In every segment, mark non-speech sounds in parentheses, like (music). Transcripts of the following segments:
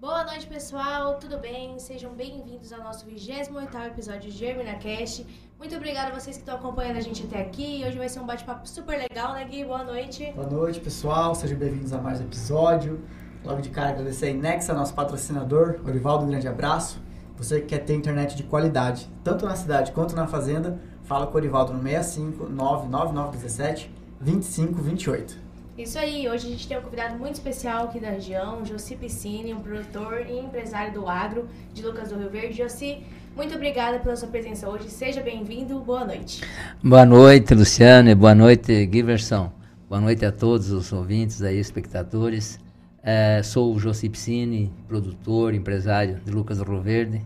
Boa noite, pessoal. Tudo bem? Sejam bem-vindos ao nosso 28º episódio de GerminaCast. Muito obrigada a vocês que estão acompanhando a gente até aqui. Hoje vai ser um bate-papo super legal, né, Gui? Boa noite. Boa noite, pessoal. Sejam bem-vindos a mais um episódio. Logo de cara, agradecer a Inexa, nosso patrocinador. Orivaldo, um grande abraço. Você que quer ter internet de qualidade, tanto na cidade quanto na fazenda, fala com o Orivaldo no 65 99917 2528. Isso aí, hoje a gente tem um convidado muito especial aqui da região, Josi Piscine, um produtor e empresário do agro de Lucas do Rio Verde. Josi, muito obrigada pela sua presença hoje, seja bem-vindo, boa noite. Boa noite, Luciane, boa noite, Giverson. Boa noite a todos os ouvintes aí, espectadores. É, sou o Josi Piscine, produtor, empresário de Lucas do Rio Verde.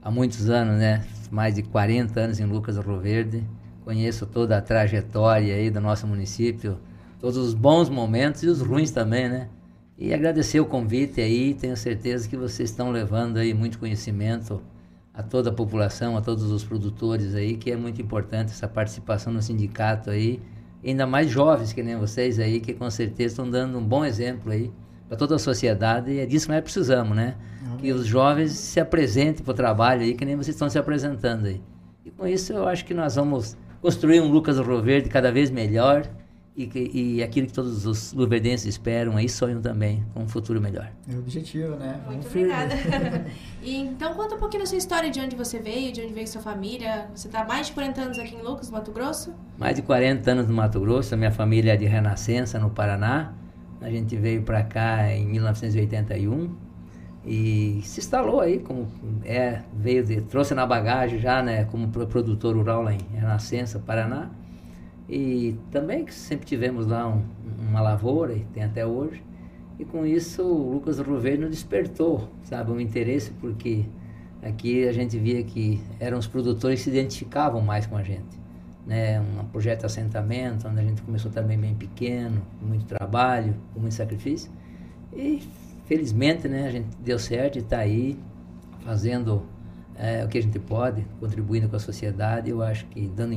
Há muitos anos, né? Mais de 40 anos em Lucas do Rio Verde. Conheço toda a trajetória aí do nosso município, todos os bons momentos e os ruins também, né? E agradecer o convite aí, tenho certeza que vocês estão levando aí muito conhecimento a toda a população, a todos os produtores aí, que é muito importante essa participação no sindicato aí, ainda mais jovens que nem vocês aí, que com certeza estão dando um bom exemplo aí para toda a sociedade e é disso que nós precisamos, né? Amém. Que os jovens se apresentem para o trabalho aí, que nem vocês estão se apresentando aí. E com isso eu acho que nós vamos construir um Lucas Roverde cada vez melhor, e, e aquilo que todos os luverdenses esperam aí sonham também com um futuro melhor. É o objetivo, né? Muito obrigada. (laughs) e, então conta um pouquinho da sua história, de onde você veio, de onde veio sua família. Você está mais de 40 anos aqui em Lucas, Mato Grosso? Mais de 40 anos no Mato Grosso. Minha família é de Renascença, no Paraná. A gente veio para cá em 1981 e se instalou aí como é veio de, trouxe na bagagem já né como produtor rural lá em Renascença Paraná e também que sempre tivemos lá um, uma lavoura, e tem até hoje. E com isso o Lucas Roveno despertou, sabe, um interesse, porque aqui a gente via que eram os produtores que se identificavam mais com a gente. Né? Um projeto de assentamento, onde a gente começou também bem pequeno, com muito trabalho, com muito sacrifício. E felizmente né, a gente deu certo e está aí fazendo é, o que a gente pode, contribuindo com a sociedade. Eu acho que dando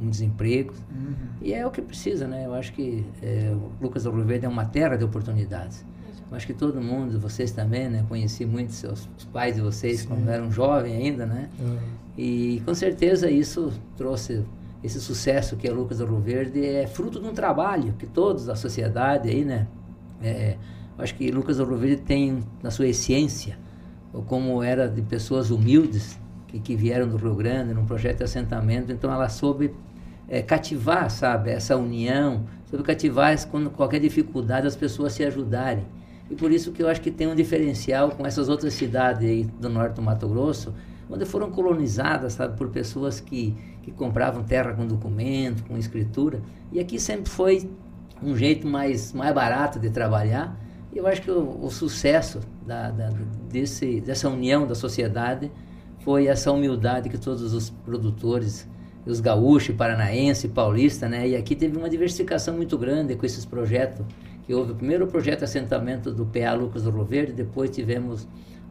um desemprego. Uhum. E é o que precisa, né? Eu acho que é, Lucas Verde é uma terra de oportunidades. Eu acho que todo mundo, vocês também, né? Conheci muito seus os pais de vocês Sim. quando eram jovens ainda, né? Uhum. E com certeza isso trouxe esse sucesso que é Lucas Rio Verde é fruto de um trabalho que todos da sociedade aí, né? É, eu acho que Lucas Rio Verde tem na sua essência como era de pessoas humildes que, que vieram do Rio Grande num projeto de assentamento, então ela soube é, cativar, sabe, essa união, soube cativar quando qualquer dificuldade as pessoas se ajudarem. E por isso que eu acho que tem um diferencial com essas outras cidades aí do norte do Mato Grosso, onde foram colonizadas, sabe, por pessoas que, que compravam terra com documento, com escritura. E aqui sempre foi um jeito mais, mais barato de trabalhar. E eu acho que o, o sucesso da, da, desse, dessa união da sociedade foi essa humildade que todos os produtores, os gaúchos, paranaense, paulista, né? E aqui teve uma diversificação muito grande com esses projetos, que houve o primeiro projeto de assentamento do PA Lucas do Rio Verde, depois tivemos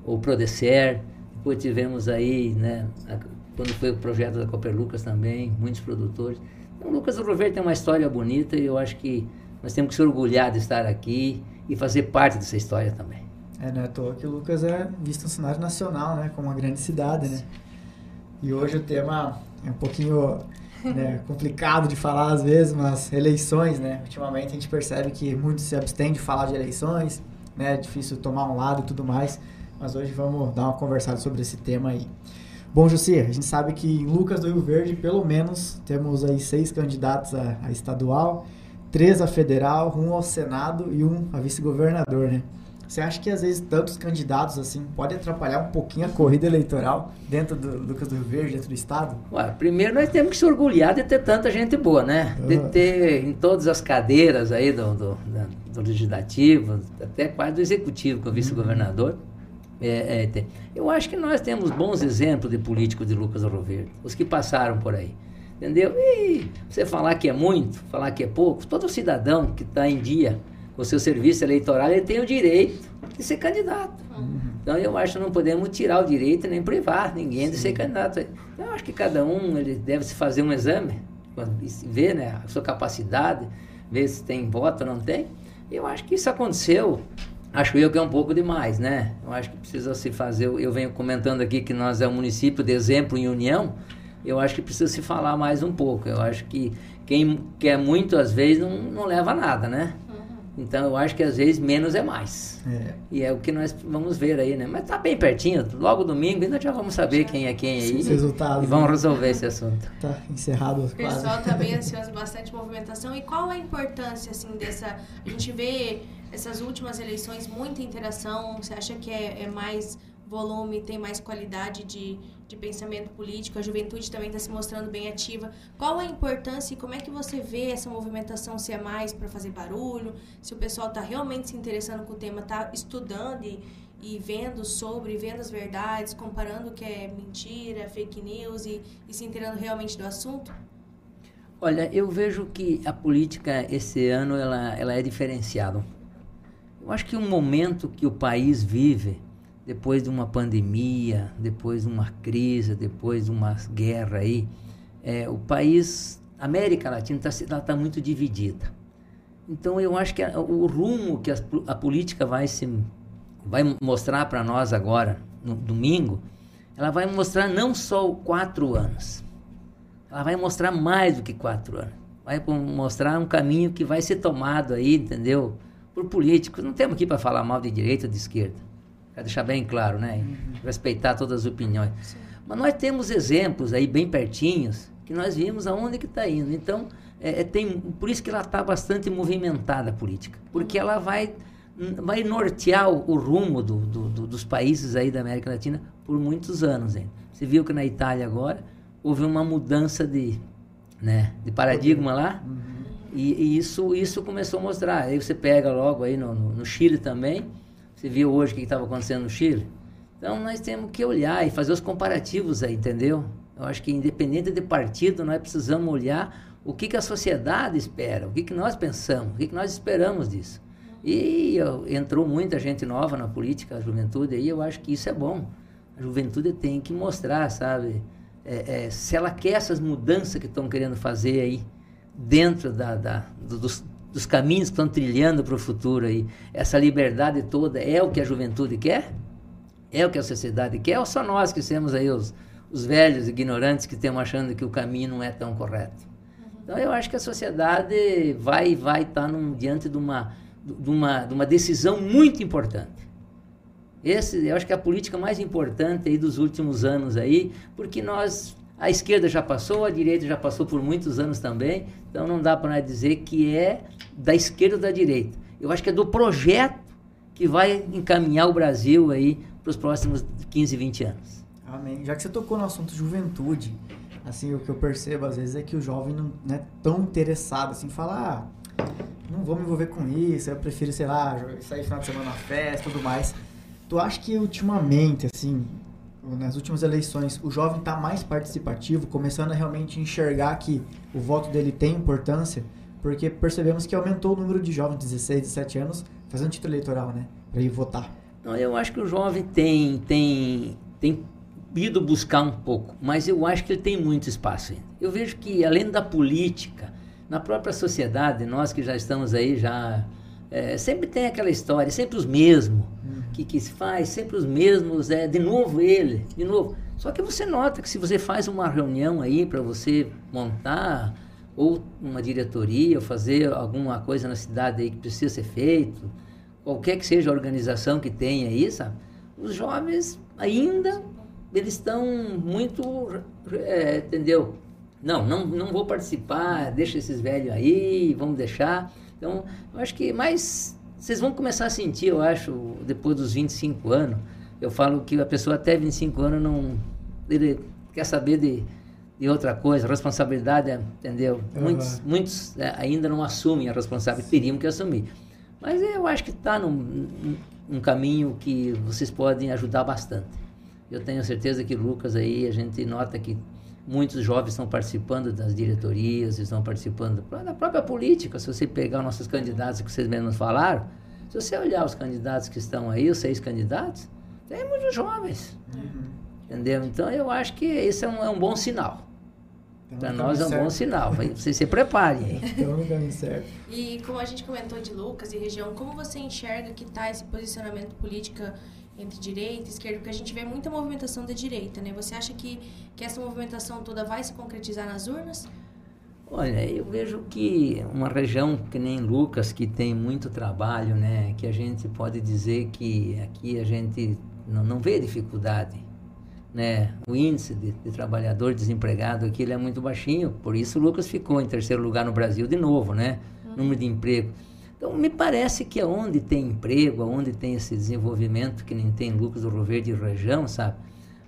o Prodecer, depois tivemos aí, né, a, quando foi o projeto da Cooper Lucas também, muitos produtores. Então, o Lucas do Rio Verde tem uma história bonita e eu acho que nós temos que se orgulhar de estar aqui e fazer parte dessa história também. É, né? À toa que o Lucas é visto no cenário nacional, né? Como uma grande cidade, né? E hoje o tema é um pouquinho né, complicado de falar às vezes, mas eleições, né? Ultimamente a gente percebe que muitos se abstêm de falar de eleições, né? É difícil tomar um lado e tudo mais. Mas hoje vamos dar uma conversada sobre esse tema aí. Bom, José, a gente sabe que em Lucas do Rio Verde, pelo menos, temos aí seis candidatos a, a estadual, três a federal, um ao Senado e um a vice-governador, né? Você acha que às vezes tantos candidatos assim pode atrapalhar um pouquinho a corrida eleitoral dentro do Lucas do Rio Verde, dentro do estado? Ué, primeiro nós temos que se orgulhar de ter tanta gente boa, né? De ter em todas as cadeiras aí do, do, do legislativo, até quase do executivo, com o vice-governador. É, é, eu acho que nós temos bons exemplos de políticos de Lucas do Rio Verde, os que passaram por aí. Entendeu? E você falar que é muito, falar que é pouco, todo cidadão que está em dia o seu serviço eleitoral, ele tem o direito de ser candidato. Uhum. Então eu acho que não podemos tirar o direito nem privar ninguém Sim. de ser candidato. Eu acho que cada um ele deve se fazer um exame, ver né, a sua capacidade, ver se tem voto ou não tem. Eu acho que isso aconteceu acho eu que é um pouco demais, né? Eu acho que precisa se fazer. Eu venho comentando aqui que nós é um município de exemplo em união. Eu acho que precisa se falar mais um pouco. Eu acho que quem quer muito, às vezes, não, não leva nada, né? Então eu acho que às vezes menos é mais. É. E é o que nós vamos ver aí, né? Mas tá bem pertinho, logo domingo ainda já vamos saber quem é quem aí. Os resultados. E vamos né? resolver esse assunto. Tá encerrado. O pessoal tá bem (laughs) ansioso, bastante movimentação. E qual a importância, assim, dessa. A gente vê essas últimas eleições, muita interação. Você acha que é, é mais volume, tem mais qualidade de, de pensamento político, a juventude também está se mostrando bem ativa. Qual a importância e como é que você vê essa movimentação se é mais para fazer barulho, se o pessoal está realmente se interessando com o tema, está estudando e, e vendo sobre, vendo as verdades, comparando o que é mentira, fake news e, e se inteirando realmente do assunto? Olha, eu vejo que a política esse ano ela, ela é diferenciada. Eu acho que o momento que o país vive depois de uma pandemia, depois de uma crise, depois de uma guerra aí, é, o país, a América Latina está tá muito dividida. Então eu acho que a, o rumo que a, a, política vai se vai mostrar para nós agora no domingo, ela vai mostrar não só quatro anos, ela vai mostrar mais do que quatro anos. Vai mostrar um caminho que vai ser tomado aí, entendeu? Por políticos. Não temos aqui para falar mal de direita ou de esquerda Quero deixar bem claro, né? Uhum. Respeitar todas as opiniões. Sim. Mas nós temos exemplos aí bem pertinhos que nós vimos aonde que está indo. Então, é, é, tem, por isso que ela está bastante movimentada a política. Porque ela vai, vai nortear o, o rumo do, do, do, dos países aí da América Latina por muitos anos ainda. Você viu que na Itália agora houve uma mudança de, né, de paradigma lá. Uhum. E, e, isso, isso começou a mostrar. Aí você pega logo aí no, no, no Chile também você viu hoje o que estava acontecendo no Chile? Então nós temos que olhar e fazer os comparativos aí, entendeu? Eu acho que independente de partido, nós precisamos olhar o que, que a sociedade espera, o que, que nós pensamos, o que, que nós esperamos disso. E entrou muita gente nova na política, a juventude, aí eu acho que isso é bom. A juventude tem que mostrar, sabe? É, é, se ela quer essas mudanças que estão querendo fazer aí dentro da, da dos, dos caminhos que estão trilhando para o futuro aí, essa liberdade toda é o que a juventude quer? É o que a sociedade quer? Ou só nós que temos aí os, os velhos ignorantes que estamos achando que o caminho não é tão correto? Então eu acho que a sociedade vai vai estar tá diante de uma, de, uma, de uma decisão muito importante. Esse, eu acho que é a política mais importante aí dos últimos anos aí, porque nós a esquerda já passou, a direita já passou por muitos anos também, então não dá para dizer que é da esquerda ou da direita. Eu acho que é do projeto que vai encaminhar o Brasil aí para os próximos 15, 20 anos. Amém. Já que você tocou no assunto juventude, assim, o que eu percebo às vezes é que o jovem não é tão interessado assim, falar, ah, não vou me envolver com isso, eu prefiro, sei lá, sair final de semana na festa, tudo mais. Tu acha que ultimamente, assim, nas últimas eleições, o jovem está mais participativo, começando a realmente enxergar que o voto dele tem importância, porque percebemos que aumentou o número de jovens de 16, 17 anos fazendo título eleitoral, né, para ir votar. Não, eu acho que o jovem tem, tem, tem ido buscar um pouco, mas eu acho que ele tem muito espaço ainda. Eu vejo que, além da política, na própria sociedade, nós que já estamos aí, já é, sempre tem aquela história, sempre os mesmos que, que se faz, sempre os mesmos, é, de novo ele, de novo. Só que você nota que se você faz uma reunião aí para você montar ou uma diretoria, ou fazer alguma coisa na cidade aí que precisa ser feito, qualquer que seja a organização que tenha sabe? Os jovens ainda, eles estão muito, é, entendeu? Não, não, não vou participar, deixa esses velhos aí, vamos deixar. Então, eu acho que mais vocês vão começar a sentir, eu acho, depois dos 25 anos. Eu falo que a pessoa até 25 anos não. Ele quer saber de, de outra coisa, responsabilidade, entendeu? Uhum. Muitos, muitos é, ainda não assumem a responsabilidade, teriam que assumir. Mas eu acho que está num, num caminho que vocês podem ajudar bastante. Eu tenho certeza que Lucas aí, a gente nota que muitos jovens estão participando das diretorias, estão participando da própria política. Se você pegar nossos candidatos que vocês mesmos falaram, se você olhar os candidatos que estão aí, os seis candidatos, tem muitos jovens. Uhum. Entendeu? Então eu acho que isso é um, é um bom sinal. Então, Para no nós é um bom sinal. Vai- Você se prepare. hein? (laughs) Então, no caminho certo. E como a gente comentou de Lucas e região, como você enxerga que está esse posicionamento político entre direita e esquerda? Porque a gente vê muita movimentação da direita, né? Você acha que, que essa movimentação toda vai se concretizar nas urnas? Olha, eu vejo que uma região que nem Lucas, que tem muito trabalho, né, que a gente pode dizer que aqui a gente não, não vê dificuldade, né, o índice de, de trabalhador desempregado aqui ele é muito baixinho, por isso Lucas ficou em terceiro lugar no Brasil de novo, né, número de emprego. Então me parece que aonde tem emprego, aonde tem esse desenvolvimento que nem tem Lucas do Rio Verde e região, sabe,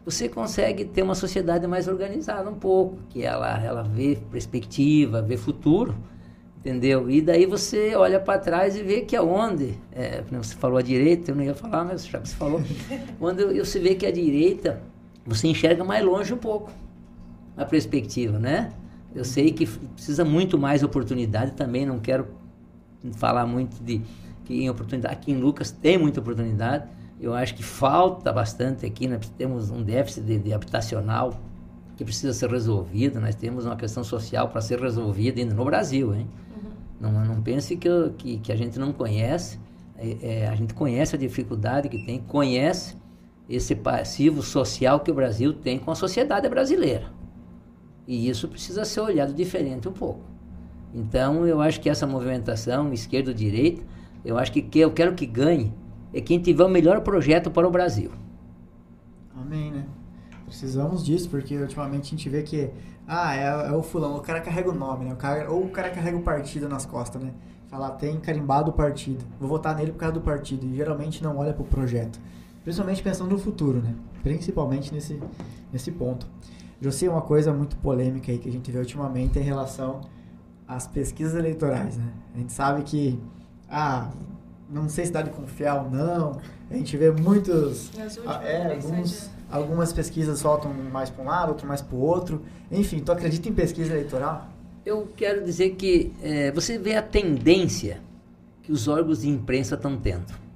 você consegue ter uma sociedade mais organizada um pouco, que ela, ela vê perspectiva, vê futuro, entendeu? E daí você olha para trás e vê que aonde, é, como você falou a direita, eu não ia falar, mas já que você falou, (laughs) quando eu- você vê que a direita, você enxerga mais longe um pouco a perspectiva, né? Eu sei que precisa muito mais oportunidade também, não quero falar muito de que em oportunidade, aqui em Lucas tem muita oportunidade, eu acho que falta bastante aqui, nós temos um déficit de, de habitacional que precisa ser resolvido, nós temos uma questão social para ser resolvida ainda no Brasil, hein? Não, não pense que, eu- que, que a gente não conhece, é, é, a gente conhece a dificuldade que tem, conhece esse passivo social que o Brasil tem com a sociedade brasileira. E isso precisa ser olhado diferente um pouco. Então, eu acho que essa movimentação esquerda-direita, eu acho que, que eu quero que ganhe é quem tiver o melhor projeto para o Brasil. Amém, né? Precisamos disso, porque ultimamente a gente vê que, ah, é, é o fulano, o cara carrega o nome, né? O cara, ou o cara carrega o partido nas costas, né? Falar, tem carimbado o partido, vou votar nele por causa do partido, e geralmente não olha pro projeto. Principalmente pensando no futuro, né? Principalmente nesse, nesse ponto. Eu sei uma coisa muito polêmica aí que a gente vê ultimamente em relação às pesquisas eleitorais, né? A gente sabe que, ah, não sei se dá de confiar ou não, a gente vê muitos... Ah, é, alguns, né? algumas pesquisas soltam mais para um lado, outro mais para o outro. Enfim, tu acredita em pesquisa eleitoral? Eu quero dizer que eh, você vê a tendência que os órgãos de imprensa estão tendo.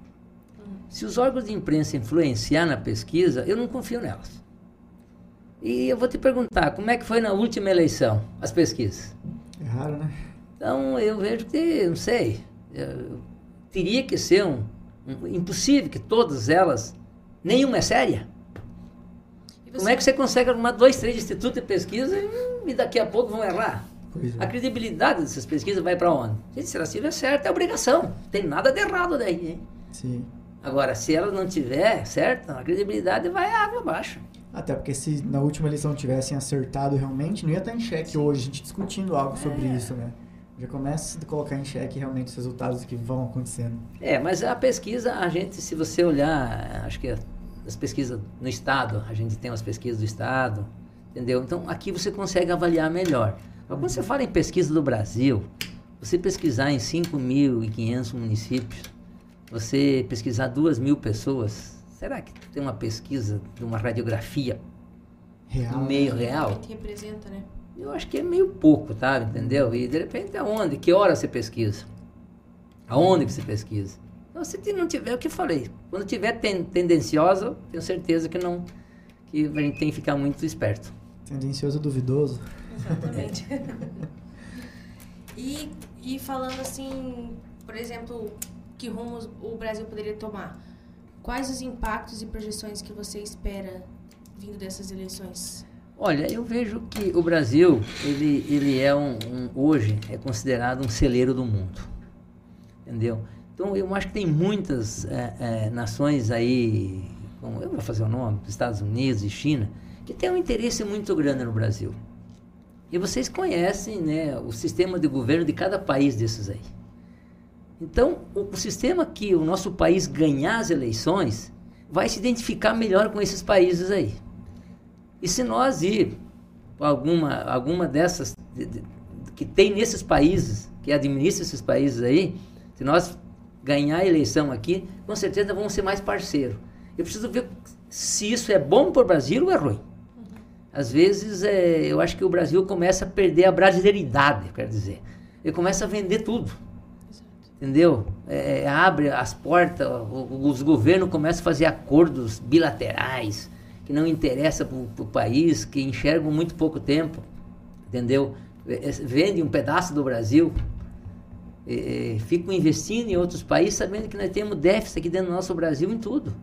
Se os órgãos de imprensa influenciar na pesquisa, eu não confio nelas. E eu vou te perguntar, como é que foi na última eleição, as pesquisas? É raro, né? Então eu vejo que, não sei, eu- teria que ser um, um- impossível que todas elas, nenhuma é séria. Como é que você consegue arrumar dois, três institutos de pesquisa e, e daqui a pouco vão errar? Pois A é. credibilidade dessas pesquisas vai para onde? Gente, se ela estiver certa, é obrigação. Não tem nada de errado daí. Hein? Sim. Agora, se ela não tiver certa, a credibilidade vai água abaixo. Até porque se na última eleição tivessem acertado realmente, não ia estar em xeque hoje a gente discutindo algo sobre É. isso, né? Já começa a colocar em xeque realmente os resultados que vão acontecendo. É, mas a pesquisa, a gente, se você olhar, acho que as pesquisas no Estado, a gente tem umas pesquisas do Estado, entendeu? Então, aqui você consegue avaliar melhor. Mas quando você fala em pesquisa do Brasil, você pesquisar em 5.500 municípios, você pesquisar 2 mil pessoas, será que tem uma pesquisa de uma radiografia Real. no meio né? real? Que representa, né? Eu acho que é meio pouco, tá? Entendeu? E de repente aonde? Que hora você pesquisa? Aonde que você pesquisa? Então, se não tiver, é o que eu falei, quando tiver ten- tendenciosa, tenho certeza que não, que a gente tem que ficar muito esperto. Tendencioso duvidoso. Exatamente. (laughs) e, e falando assim, por exemplo, que rumos o Brasil poderia tomar? Quais os impactos e projeções que você espera vindo dessas eleições? Olha, eu vejo que o Brasil, ele, ele é um, um- hoje, é considerado um celeiro do mundo. Entendeu? Então, eu acho que tem muitas eh, eh, nações aí, como eu vou fazer o nome, Estados Unidos e China, que têm um interesse muito grande no Brasil. E vocês conhecem né, o sistema de governo de cada país desses aí. Então, o, o sistema que o nosso país ganhar as eleições vai se identificar melhor com esses países aí. E se nós ir alguma, alguma dessas de- de- que tem nesses países, que administra esses países aí, se nós ganhar a eleição aqui, com certeza vamos ser mais parceiros. Eu preciso ver se isso é bom para o Brasil ou é ruim. Às vezes, é, eu acho que o Brasil começa a perder a brasileiridade, quer dizer. Ele começa a vender tudo entendeu? É, abre as portas, os governos começam a fazer acordos bilaterais que não interessam para o país, que enxergam muito pouco tempo, entendeu? É, é, vende um pedaço do Brasil, é, ficam investindo em outros países sabendo que nós temos déficit aqui dentro do nosso Brasil em tudo.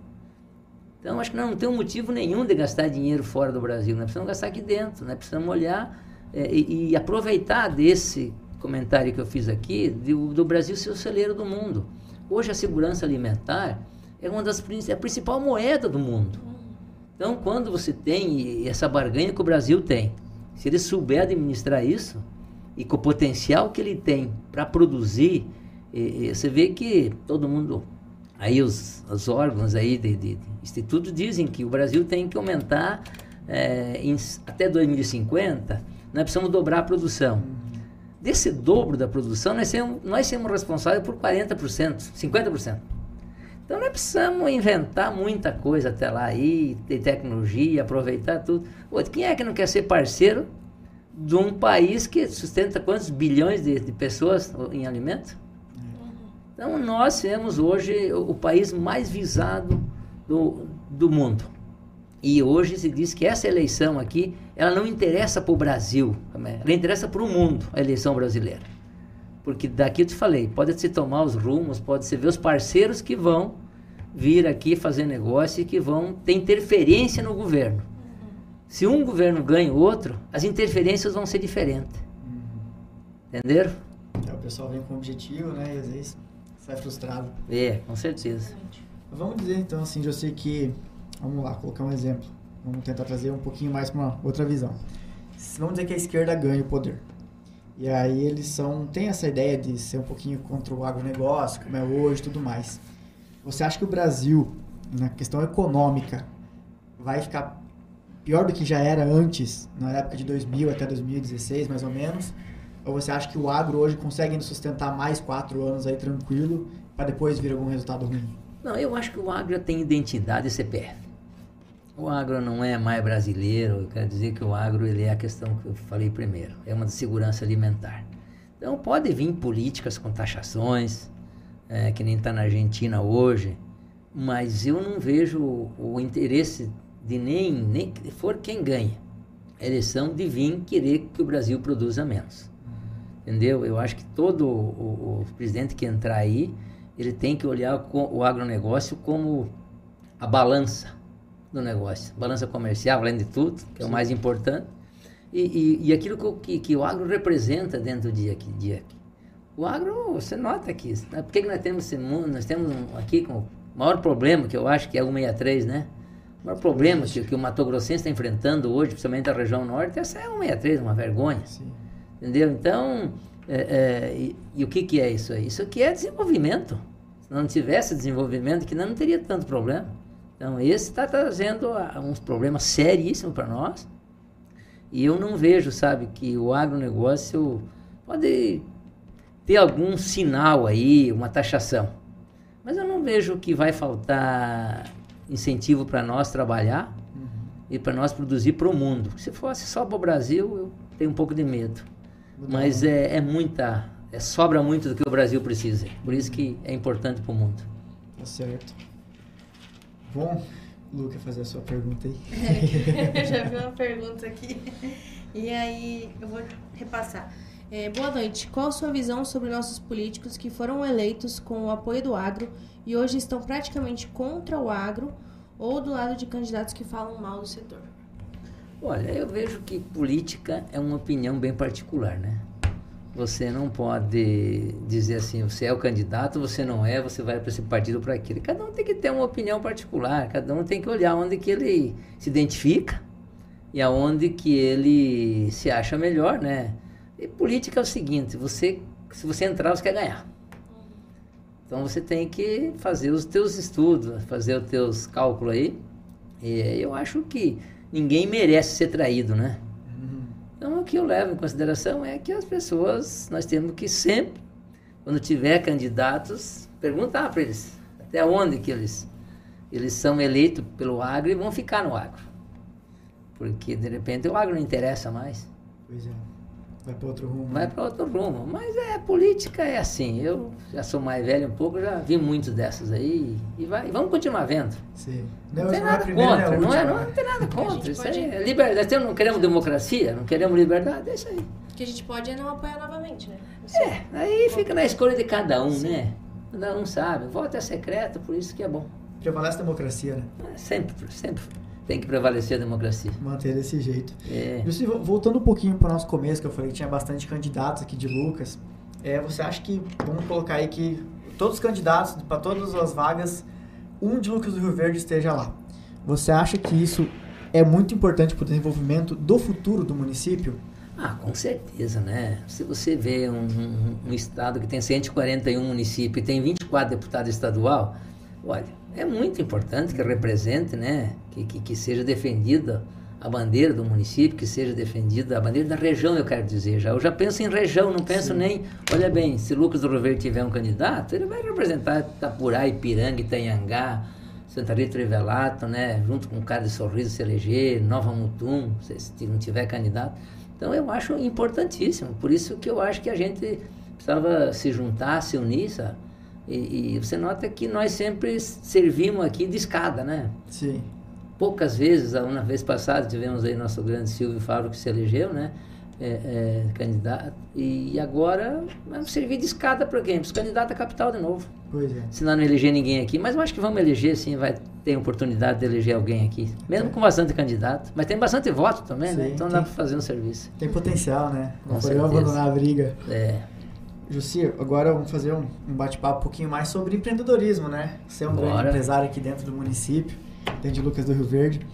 Então, acho que nós não temos motivo nenhum de gastar dinheiro fora do Brasil. Nós precisamos gastar aqui dentro. Nós precisamos olhar é, e, e, aproveitar desse comentário que eu fiz aqui, do, do, Brasil ser o celeiro do mundo. Hoje, a segurança alimentar é uma das é a principal moeda do mundo. Então, quando você tem essa barganha que o Brasil tem, se ele souber administrar isso, e com o potencial que ele tem para produzir, e, e você vê que todo mundo Aí os, os órgãos aí de, de, de, instituto dizem que o Brasil tem que aumentar é, em, até 2050, nós precisamos dobrar a produção. Desse dobro da produção, nós somos, nós somos responsáveis por 40%, 50%. Então nós precisamos inventar muita coisa até lá aí, ter tecnologia, aproveitar tudo. Outro, quem é que não quer ser parceiro de um país que sustenta quantos bilhões de, de pessoas em alimento? Então, nós temos hoje o país mais visado do, do mundo. E hoje se diz que essa eleição aqui, ela não interessa para o Brasil, ela interessa para o mundo, a eleição brasileira. Porque daqui eu te falei, pode se tomar os rumos, pode se ver os parceiros que vão vir aqui fazer negócio e que vão ter interferência no governo. Se um governo ganha o outro, as interferências vão ser diferentes. Entenderam? É, o pessoal vem com objetivo, né? E às vezes sai frustrado. É, com certeza. Vamos dizer então assim, eu sei que. Vamos lá, colocar um exemplo. Vamos tentar trazer um pouquinho mais para uma outra visão. Vamos dizer que a esquerda ganha o poder. E aí eles são. tem essa ideia de ser um pouquinho contra o agronegócio, como é hoje tudo mais. Você acha que o Brasil, na questão econômica, vai ficar pior do que já era antes, na época de 2000 até 2016, mais ou menos? Ou você acha que o agro hoje consegue sustentar mais quatro anos aí tranquilo para depois vir algum resultado ruim? Não, eu acho que o agro tem identidade e CPF. O agro não é mais brasileiro, eu quero dizer que o agro ele é a questão que eu falei primeiro, é uma de segurança alimentar. Então pode vir políticas com taxações, é, que nem está na Argentina hoje, mas eu não vejo o, o interesse de nem, nem for quem ganha a eleição de vir querer que o Brasil produza menos. Entendeu? Eu acho que todo o, o presidente que entrar aí, ele tem que olhar o agronegócio como a balança do negócio. Balança comercial, além de tudo, que é o mais importante. E, e, e aquilo que, que, o agro representa dentro do dia aqui. Dia aqui. O agro, você nota aqui. Né? Por que, que nós temos esse mundo? Nós temos um, aqui com o maior problema, que eu acho que é o 163, né? O maior problema que, que o Mato Grossense está enfrentando hoje, principalmente a região norte, essa é o 163, uma vergonha. Sim. Entendeu? Então, é, é, e, e, o que, que é isso aí? Isso aqui é desenvolvimento. Se não tivesse desenvolvimento, que não, não teria tanto problema. Então, esse está trazendo uns problemas seríssimos para nós. E eu não vejo, sabe, que o agronegócio pode ter algum sinal aí, uma taxação. Mas eu não vejo que vai faltar incentivo para nós trabalhar uhum. e para nós produzir para o mundo. Se fosse só para o Brasil, eu tenho um pouco de medo. Mas é, é muita. É, sobra muito do que o Brasil precisa. Por isso que é importante para o mundo. Tá certo. Bom, Luca, fazer a sua pergunta aí. É, (laughs) já vi uma (laughs) pergunta aqui. E aí, eu vou repassar. É, boa noite. Qual a sua visão sobre nossos políticos que foram eleitos com o apoio do agro e hoje estão praticamente contra o agro ou do lado de candidatos que falam mal do setor? Olha, eu vejo que política é uma opinião bem particular, né? Você não pode dizer assim, você é o candidato, você não é, você vai para esse partido para aquilo. Cada um tem que ter uma opinião particular, cada um tem que olhar onde que ele se identifica e aonde que ele se acha melhor, né? E política é o seguinte, você se você entrar, você quer ganhar. Então você tem que fazer os teus estudos, fazer os teus cálculos aí. E eu acho que ninguém merece ser traído, né? Que eu levo em consideração é que as pessoas, nós temos que sempre, quando tiver candidatos, perguntar para eles até onde que eles, eles são eleitos pelo agro e vão ficar no agro. Porque, de repente, o agro não interessa mais. Pois é. Vai para outro rumo. Vai para outro rumo. Mas é, política é assim. Eu já sou mais velho um pouco, já vi muitas dessas aí. E, vai, e vamos continuar vendo. Sim. Não, não tem nada primeira, contra, não, é, não, não, tem nada (laughs) contra. Isso pode... é liberdade. Não queremos democracia, não queremos liberdade, é isso aí. O que a gente pode é não apoiar novamente, né? é, aí fica na escolha de cada um, Sim. né? Cada um sabe. O voto é secreto, por isso que é bom. Prevalece a democracia, né? Sempre, sempre tem que prevalecer a democracia. Manter desse jeito. É. Voltando um pouquinho para o nosso começo, que eu falei que tinha bastante candidatos aqui de Lucas, é, você acha que, vamos colocar aí que todos os candidatos, para todas as vagas, um de Lucas do Rio Verde esteja lá. Você acha que isso é muito importante para o desenvolvimento do futuro do município? Ah, com certeza, né? Se você vê um, um, um estado que tem 141 municípios e tem 24 deputados estadual, olha, é muito importante que represente, né? Que, que, que, seja defendida a bandeira do município, que seja defendida a bandeira da região, eu quero dizer. Já. Eu já penso em região, não penso Sim. nem. Olha bem, se Lucas do Rio tiver um candidato, ele vai representar Itapurá, Ipiranga, Itanhangá, Santa Rita Revelato, né? Junto com o cara de Sorriso se eleger, Nova Mutum, se não tiver candidato. Então eu acho importantíssimo. Por isso que eu acho que a gente precisava se juntar, se unir, sabe? E, e, você nota que nós sempre servimos aqui de escada, né? Sim. Poucas vezes, uma vez passada, tivemos aí nosso grande Silvio Fábio que se elegeu, né? É, é, candidato. E agora vamos servir de escada para quem? Para os candidatos à capital de novo. Pois é. Se não eleger ninguém aqui, mas eu acho que vamos eleger sim, vai ter oportunidade de eleger alguém aqui. Mesmo é. com bastante candidato. Mas tem bastante voto também, né? sim, né? Então tem, dá para fazer um serviço. Tem potencial, né? Não podemos abandonar a briga. É. Jussi, agora vamos fazer um, um bate-papo um pouquinho mais sobre empreendedorismo, né? Você é um Bora. grande empresário aqui dentro do município, dentro de Lucas do Rio Verde.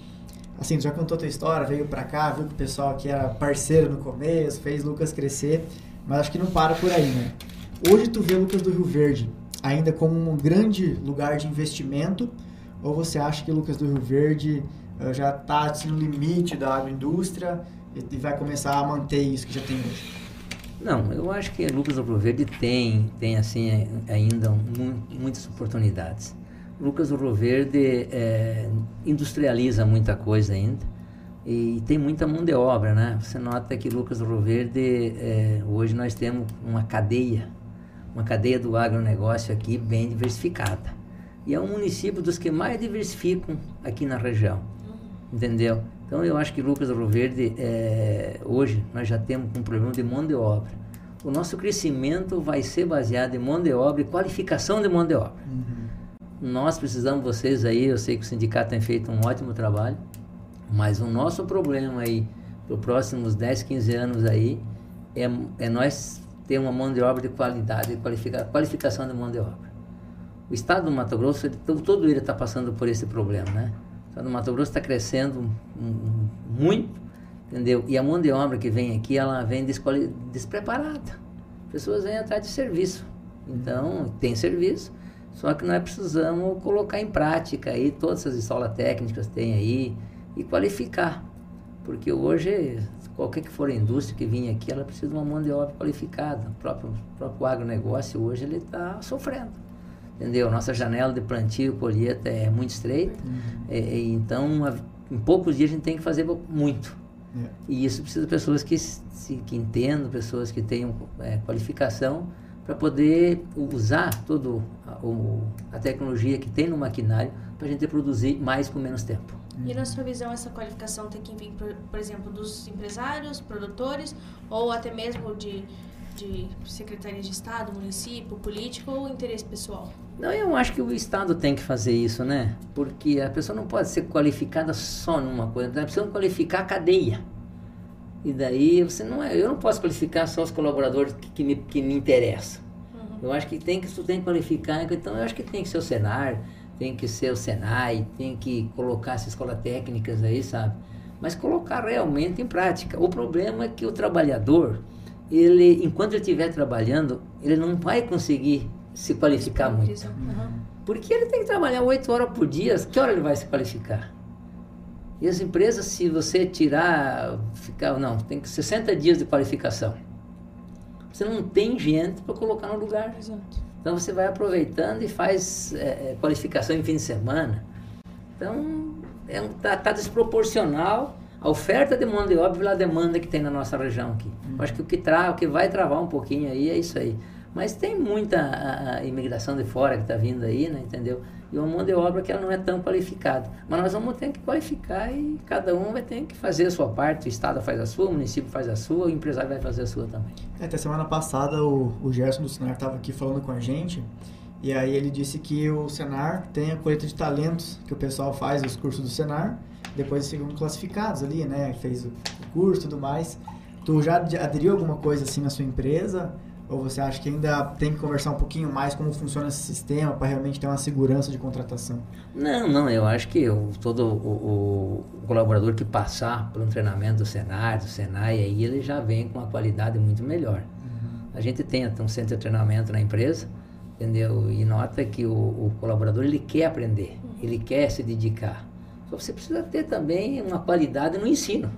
Assim, já contou a tua história, veio para cá, viu que o pessoal aqui era parceiro no começo, fez Lucas crescer, mas acho que não para por aí, né? Hoje tu vê Lucas do Rio Verde ainda como um grande lugar de investimento ou você acha que Lucas do Rio Verde uh, já está assim, no limite da agroindústria e vai começar a manter isso que já tem hoje? Não, eu acho que Lucas do Rio Verde tem, tem assim, ainda muitas oportunidades. Lucas do Rio Verde é, industrializa muita coisa ainda e tem muita mão de obra, né? Você nota que Lucas do Rio Verde, é, hoje nós temos uma cadeia, uma cadeia do agronegócio aqui bem diversificada. E é um município dos que mais diversificam aqui na região, entendeu? Então eu acho que Lucas do Rio Verde, é, hoje nós já temos um problema de mão de obra. O nosso crescimento vai ser baseado em mão de obra e qualificação de mão de obra. Uhum. Nós precisamos vocês aí, eu sei que o sindicato tem feito um ótimo trabalho, mas o nosso problema aí, para os próximos 10, 15 anos aí, é, é nós ter uma mão de obra de qualidade, qualifica, qualificação de mão de obra. O estado do Mato Grosso, ele, todo ele está passando por esse problema, né? Estado do Mato Grosso está crescendo muito, entendeu? E a mão de obra que vem aqui, ela vem despreparada. Pessoas vêm atrás de serviço. Então, tem serviço, só que nós precisamos colocar em prática aí todas as escolas técnicas que tem aí e qualificar. Porque hoje, qualquer que for a indústria que vinha aqui, ela precisa de uma mão de obra qualificada. O próprio, próprio agronegócio hoje ele está sofrendo entendeu? Nossa janela de plantio e colheita é muito estreita, uhum. é, então a, em poucos dias a gente tem que fazer muito. É. E isso precisa de pessoas que, se, que entendam, pessoas que tenham é, qualificação para poder usar toda a, a tecnologia que tem no maquinário para a gente produzir mais com menos tempo. E na sua visão, essa qualificação tem que vir, por, por exemplo, dos empresários, produtores, ou até mesmo de de Secretaria de Estado, município, político ou interesse pessoal? Não, eu acho que o Estado tem que fazer isso, né? Porque a pessoa não pode ser qualificada só numa coisa, ela precisa qualificar a cadeia. E daí você não é, eu não posso qualificar só os colaboradores que, que me, que me interessam. Uhum. Eu acho que tem que, tem que qualificar, então eu acho que tem que ser o Senar, tem que ser o Senai, tem que colocar essas escolas técnicas aí, sabe? Mas colocar realmente em prática. O problema é que o trabalhador, ele, enquanto ele estiver trabalhando, ele não vai conseguir se qualificar muito. Uhum. Porque ele tem que trabalhar oito horas por dia, que hora ele vai se qualificar? E as empresas, se você tirar, ficar, não, tem que 60 dias de qualificação. Você não tem gente para colocar no lugar. Exato. Então você vai aproveitando e faz é, é qualificação em fim de semana. Então está é, tá desproporcional a oferta de mão de obra pela demanda que tem na nossa região aqui. Eu acho que o que, tra o que vai travar um pouquinho aí é isso aí. Mas tem muita a, a imigração de fora que está vindo aí, né, entendeu? E uma mão de obra que ela não é tão qualificada. Mas nós vamos ter que qualificar e cada um vai ter que fazer a sua parte. O Estado faz a sua, o município faz a sua, o empresário vai fazer a sua também. É, até semana passada o, o Gerson do Senar estava aqui falando com a gente e aí ele disse que o Senar tem a colheita de talentos que o pessoal faz, os cursos do Senar, depois ficam classificados ali, né? Fez o curso e tudo mais. Tu já aderiu alguma coisa assim na sua empresa? Ou você acha que ainda tem que conversar um pouquinho mais como funciona esse sistema para realmente ter uma segurança de contratação? Não, não, eu acho que eu, todo o, o, colaborador que passar por um treinamento do Senar, do Senai, aí ele já vem com uma qualidade muito melhor. Uhum. A gente tem um centro de treinamento na empresa, entendeu? E nota que o, o colaborador ele quer aprender, ele quer se dedicar. Você precisa ter também uma qualidade no ensino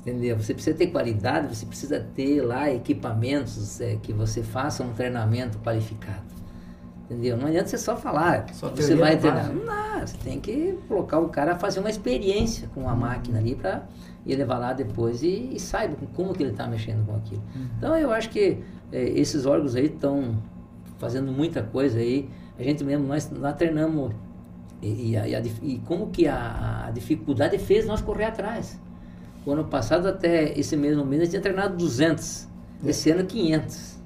entendeu? Você precisa ter qualidade, você precisa ter lá equipamentos é, que você faça um treinamento qualificado. Entendeu? Não adianta você só falar, só você vai treinar. Não você tem que colocar o cara a fazer uma experiência com a máquina ali para ele levar lá depois e, e saiba como que ele está mexendo com aquilo. Uhum. Então eu acho que é, esses órgãos aí estão fazendo muita coisa aí. A gente mesmo, nós lá treinamos e, e, a, e como que a, a dificuldade fez nós correr atrás. O ano passado, até esse mesmo mês, eu tinha treinado 200. Esse ano, 500.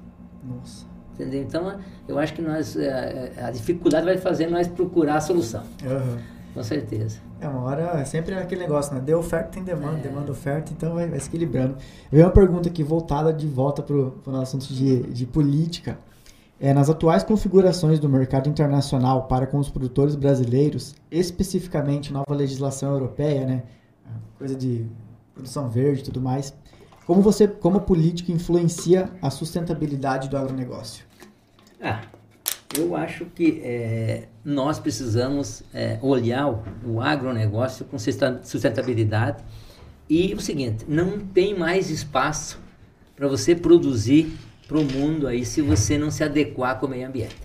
Nossa. Entendeu? Então, eu acho que nós, é, é, a, dificuldade vai fazer nós procurar a solução. Uhum. Com certeza. É uma hora, é sempre aquele negócio, né? Deu oferta, tem demanda, é. demanda, oferta, então vai, vai se equilibrando. Veio uma pergunta aqui voltada de volta para o nosso assunto de, de política. É, nas atuais configurações do mercado internacional para com os produtores brasileiros, especificamente nova legislação europeia, né? Coisa de produção verde e tudo mais. Como você, como política, influencia a sustentabilidade do agronegócio? Ah, eu acho que é, nós precisamos é, olhar o, o agronegócio com sustentabilidade e o seguinte, não tem mais espaço para você produzir para o mundo aí se você não se adequar com o meio ambiente.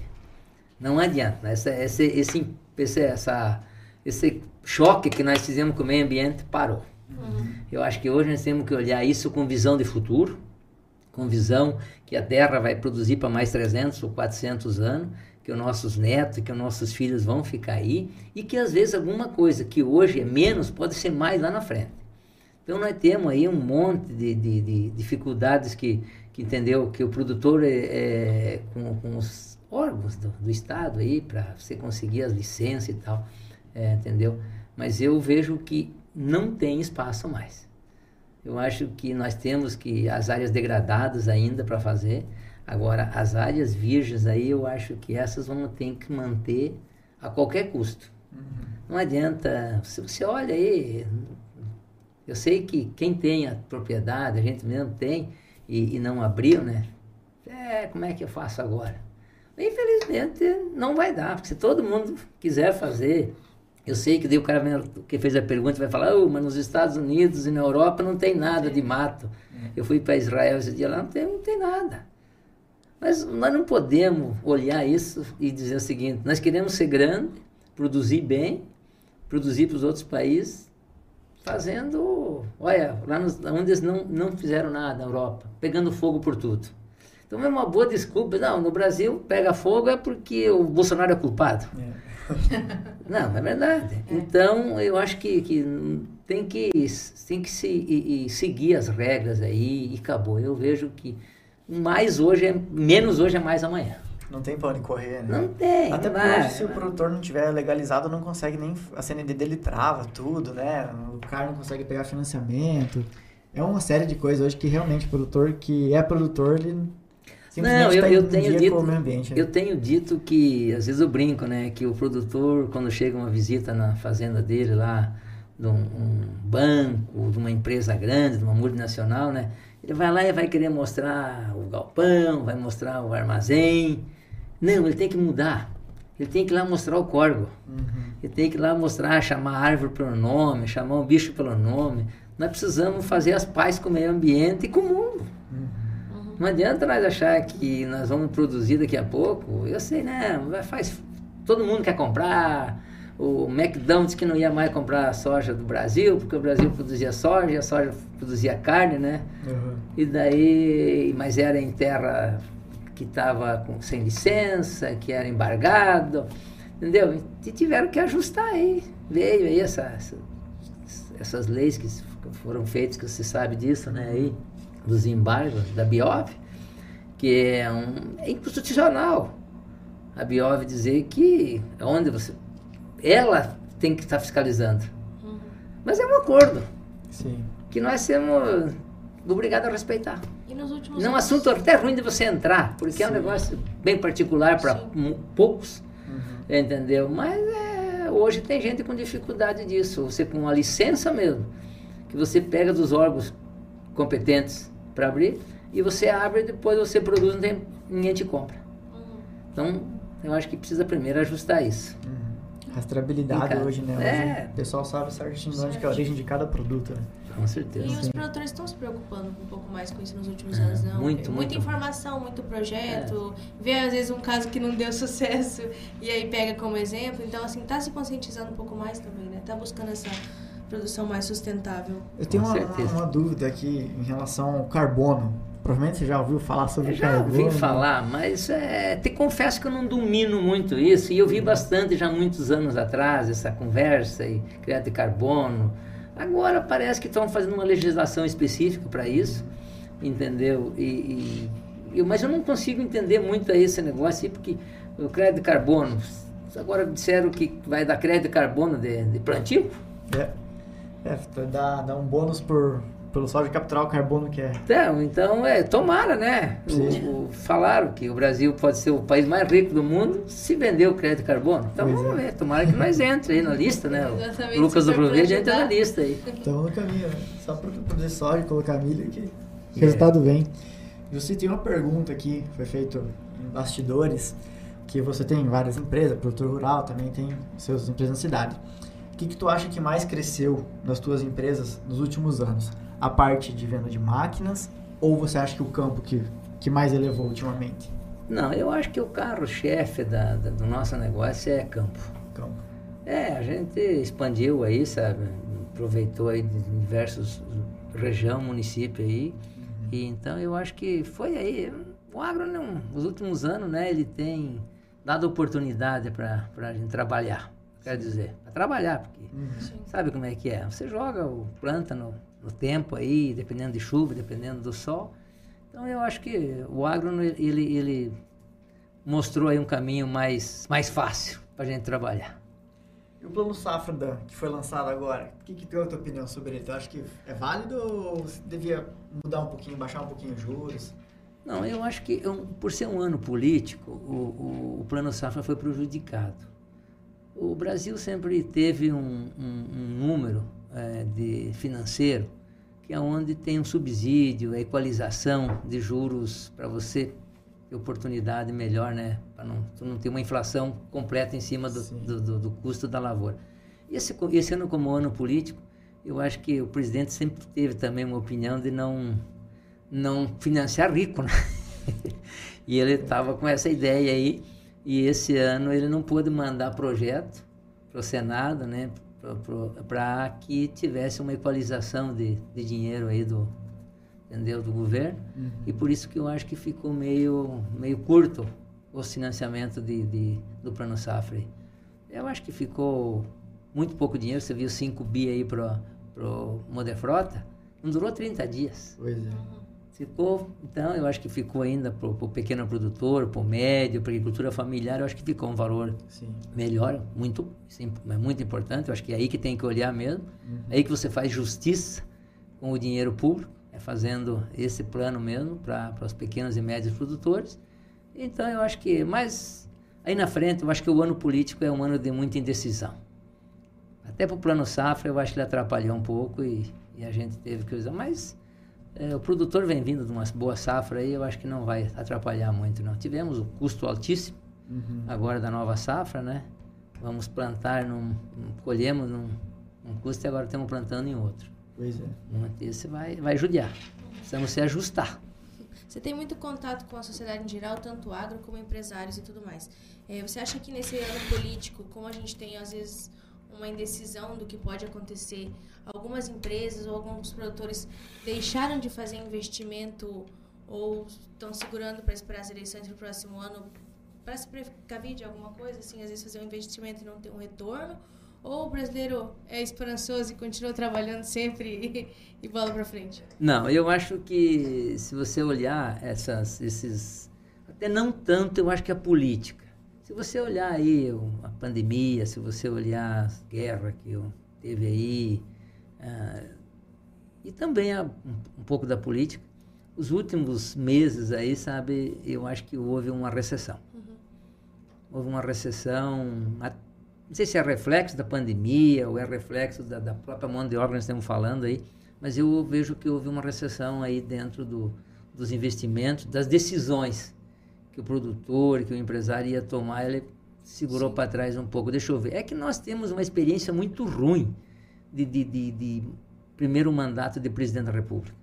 Não adianta. Essa, esse, esse, esse, essa, esse choque que nós fizemos com o meio ambiente parou. Uhum. Eu acho que hoje nós temos que olhar isso com visão de futuro, com visão que a Terra vai produzir para mais 300 ou 400 anos, que os nossos netos, que os nossos filhos vão ficar aí, e que às vezes alguma coisa que hoje é menos pode ser mais lá na frente. Então nós temos aí um monte de, de, de dificuldades que, que entendeu que o produtor é, é com, com, os órgãos do, do Estado aí para você conseguir as licenças e tal, é, entendeu? Mas eu vejo que não tem espaço mais. Eu acho que nós temos que as áreas degradadas ainda para fazer. Agora, as áreas virgens aí, eu acho que essas vamos ter que manter a qualquer custo. Uhum. Não adianta, se você olha aí, eu sei que quem tem a propriedade, a gente mesmo tem, e, e não abriu, né? É, como é que eu faço agora? Infelizmente, não vai dar, porque se todo mundo quiser fazer eu sei que daí o cara que fez a pergunta vai falar, oh, mas nos Estados Unidos e na Europa não tem nada de mato. É. Eu fui para Israel esse dia lá, não tem, não tem nada. Mas nós não podemos olhar isso e dizer o seguinte, nós queremos ser grande, produzir bem, produzir para os outros países, fazendo, olha, lá nos, onde eles não, não fizeram nada na Europa, pegando fogo por tudo. Então é uma boa desculpa, não, no Brasil pega fogo é porque o Bolsonaro é culpado. É. (laughs) Não, é verdade. É. Então, eu acho que, que tem que, tem que se, e, e seguir as regras aí e acabou. Eu vejo que mais hoje é menos hoje é mais amanhã. Não tem pra onde correr, né? Não tem. Até porque hoje, se o produtor não tiver legalizado, não consegue nem. A CND dele trava tudo, né? O cara não consegue pegar financiamento. É uma série de coisas hoje que realmente o produtor que é produtor, ele não, eu, tá eu tenho dito, ambiente, né? eu tenho dito que às vezes eu brinco, né, que o produtor quando chega uma visita na fazenda dele lá, de um, um banco, de uma empresa grande, de uma multinacional, né, ele vai lá e vai querer mostrar o galpão, vai mostrar o armazém. Não, ele tem que mudar. Ele tem que ir lá mostrar o corgo. Uhum. Ele tem que ir lá mostrar, chamar a árvore pelo nome, chamar o bicho pelo nome. Nós precisamos fazer as pazes com o meio ambiente e com o mundo. Não adianta nós achar que nós vamos produzir daqui a pouco. Eu sei, né? Faz, todo mundo quer comprar. o McDonald's que não ia mais comprar soja do Brasil, porque o Brasil produzia soja e a soja produzia carne, né? Uhum. E daí, mas era em terra que estava sem licença, que era embargado, entendeu? E tiveram que ajustar aí. Veio aí essa, essa, essas leis que foram feitas, que você sabe disso, né? Aí, dos embargos da Biov, que é, um, é inconstitucional. A Biov dizer que onde você. Ela tem que estar fiscalizando. Uhum. Mas é um acordo Sim. que nós somos obrigados a respeitar. E nos últimos Não é um anos- assunto até ruim de você entrar, porque é um Sim. negócio bem particular para Sim. poucos, Uhum. entendeu? Mas é, hoje tem gente com dificuldade disso. Você com uma licença mesmo, que você pega dos órgãos competentes para abrir e você abre e depois você produz, não tem, ninguém te compra. Uhum. Então, eu acho que precisa primeiro ajustar isso. Uhum. Rastreabilidade hoje, né? Hoje é. o pessoal sabe certinho onde é a origem de cada produto, né? Com certeza. E os produtores estão se preocupando um pouco mais com isso nos últimos É, anos, não? muito, Muita muito. informação, muito projeto. Vê às vezes um caso que não deu (laughs) sucesso e aí pega como exemplo. Então, assim, tá se conscientizando um pouco mais também, né? Tá buscando essa produção mais sustentável. Eu tenho uma, uma dúvida aqui em relação ao carbono. Provavelmente você já ouviu falar sobre Eu já carbono. ouvi falar, mas é, te confesso que eu não domino muito isso. E eu vi bastante já muitos anos atrás essa conversa e crédito de carbono. Agora parece que estão fazendo uma legislação específica para isso, entendeu? E, e- eu- mas eu não consigo entender muito esse negócio aí, porque o crédito de carbono, agora disseram que vai dar crédito de carbono de, de plantio? É, é dá, dá um bônus por, pelo só de capturar o carbono que é. Então, então é, tomara, né? O- o- falaram que o Brasil pode ser o país mais rico do mundo se vender o crédito de carbono. Então Pois vamos é. ver, tomara que nós entre aí na lista, né? O Lucas do Proverde entra na lista aí. Estamos no caminho, né? Só para produzir soja e colocar milho que o É. resultado vem. Você tem uma pergunta aqui, foi feito em bastidores, que você tem várias empresas, produtor rural, também tem seus empresas na cidade. O que, que tu acha que mais cresceu nas tuas empresas nos últimos anos? A parte de venda de máquinas ou você acha que o campo que, que mais elevou ultimamente? Não, eu acho que o carro-chefe da, da- do nosso negócio é campo. Campo. É, a gente expandiu aí, sabe? Aproveitou aí de diversos região, município aí. E então eu acho que foi aí. O agro, não, nos últimos anos, né, ele tem dado oportunidade para a gente trabalhar. Quer dizer, para trabalhar, porque Uhum. Sabe como é que é? Você joga o planta no, no tempo aí, dependendo de chuva, dependendo do sol. Então eu acho que o agro, ele, ele mostrou aí um caminho mais, mais fácil para a gente trabalhar. E o plano safra da- que foi lançado agora, o que, que tem a tua opinião sobre ele? Tu acha que é válido ou devia mudar um pouquinho, baixar um pouquinho os juros? Não, eu acho que um- por ser um ano político, o, o, o Plano Safra foi prejudicado. O Brasil sempre teve um, um- um número eh, de financeiro que é onde tem um subsídio, a equalização de juros para você ter oportunidade melhor, né? Para não, não ter uma inflação completa em cima do, do, do- do custo da lavoura. E esse, esse ano como ano político, eu acho que o presidente sempre teve também uma opinião de não não financiar rico, né? (laughs) e ele estava com essa ideia aí, e esse ano ele não pôde mandar projeto para o Senado, né? Para que tivesse uma equalização de, de dinheiro aí do, entendeu? do governo. E por isso que eu acho que ficou meio, meio curto o financiamento de, de- do Plano Safra. Eu acho que ficou muito pouco dinheiro. Você viu 5 bi aí para o Modefrota. Não durou 30 dias. Pois é. Ficou, então, eu acho que ficou ainda para o pequeno produtor, para o médio, para a agricultura familiar, eu acho que ficou um valor Sim. melhor, muito, sim, é muito importante. Eu acho que é aí que tem que olhar mesmo. É aí que você faz justiça com o dinheiro público, é fazendo esse plano mesmo para os pequenos e médios produtores. Então, eu acho que, mas aí na frente, eu acho que o ano político é um ano de muita indecisão. Até para o plano safra, eu acho que ele atrapalhou um pouco e, e a gente teve que usar. Mas é, o produtor vem vindo de uma boa safra aí, eu acho que não vai atrapalhar muito, não. Tivemos o custo altíssimo Uhum. agora da nova safra, né? Vamos plantar num, colhemos num, num custo e agora estamos plantando em outro. Pois é. Isso vai, vai judiar. Precisamos se ajustar. Você tem muito contato com a sociedade em geral, tanto agro como empresários e tudo mais. É, você acha que nesse ano político, como a gente tem às vezes uma indecisão do que pode acontecer, algumas empresas ou alguns produtores deixaram de fazer investimento ou estão segurando para esperar as eleições para o próximo ano para se precaver de alguma coisa, assim, às vezes fazer um investimento e não ter um retorno? Ou o brasileiro é esperançoso e continua trabalhando sempre (laughs) e, e bola para frente? Não, eu acho que se você olhar essas, esses. Até não tanto, eu acho que a política. Se você olhar aí a pandemia, se você olhar a guerra que teve aí, ah, e também a, um, um pouco da política, os últimos meses aí, sabe, eu acho que houve uma recessão. Uhum. Houve uma recessão não sei se é reflexo da pandemia ou é reflexo da, da própria mão de obra que nós estamos falando aí, mas eu vejo que houve uma recessão aí dentro do, dos investimentos, das decisões que o produtor, que o empresário ia tomar, ele segurou para trás um pouco. Deixa eu ver. É que nós temos uma experiência muito ruim de, de, de, de primeiro mandato de presidente da República.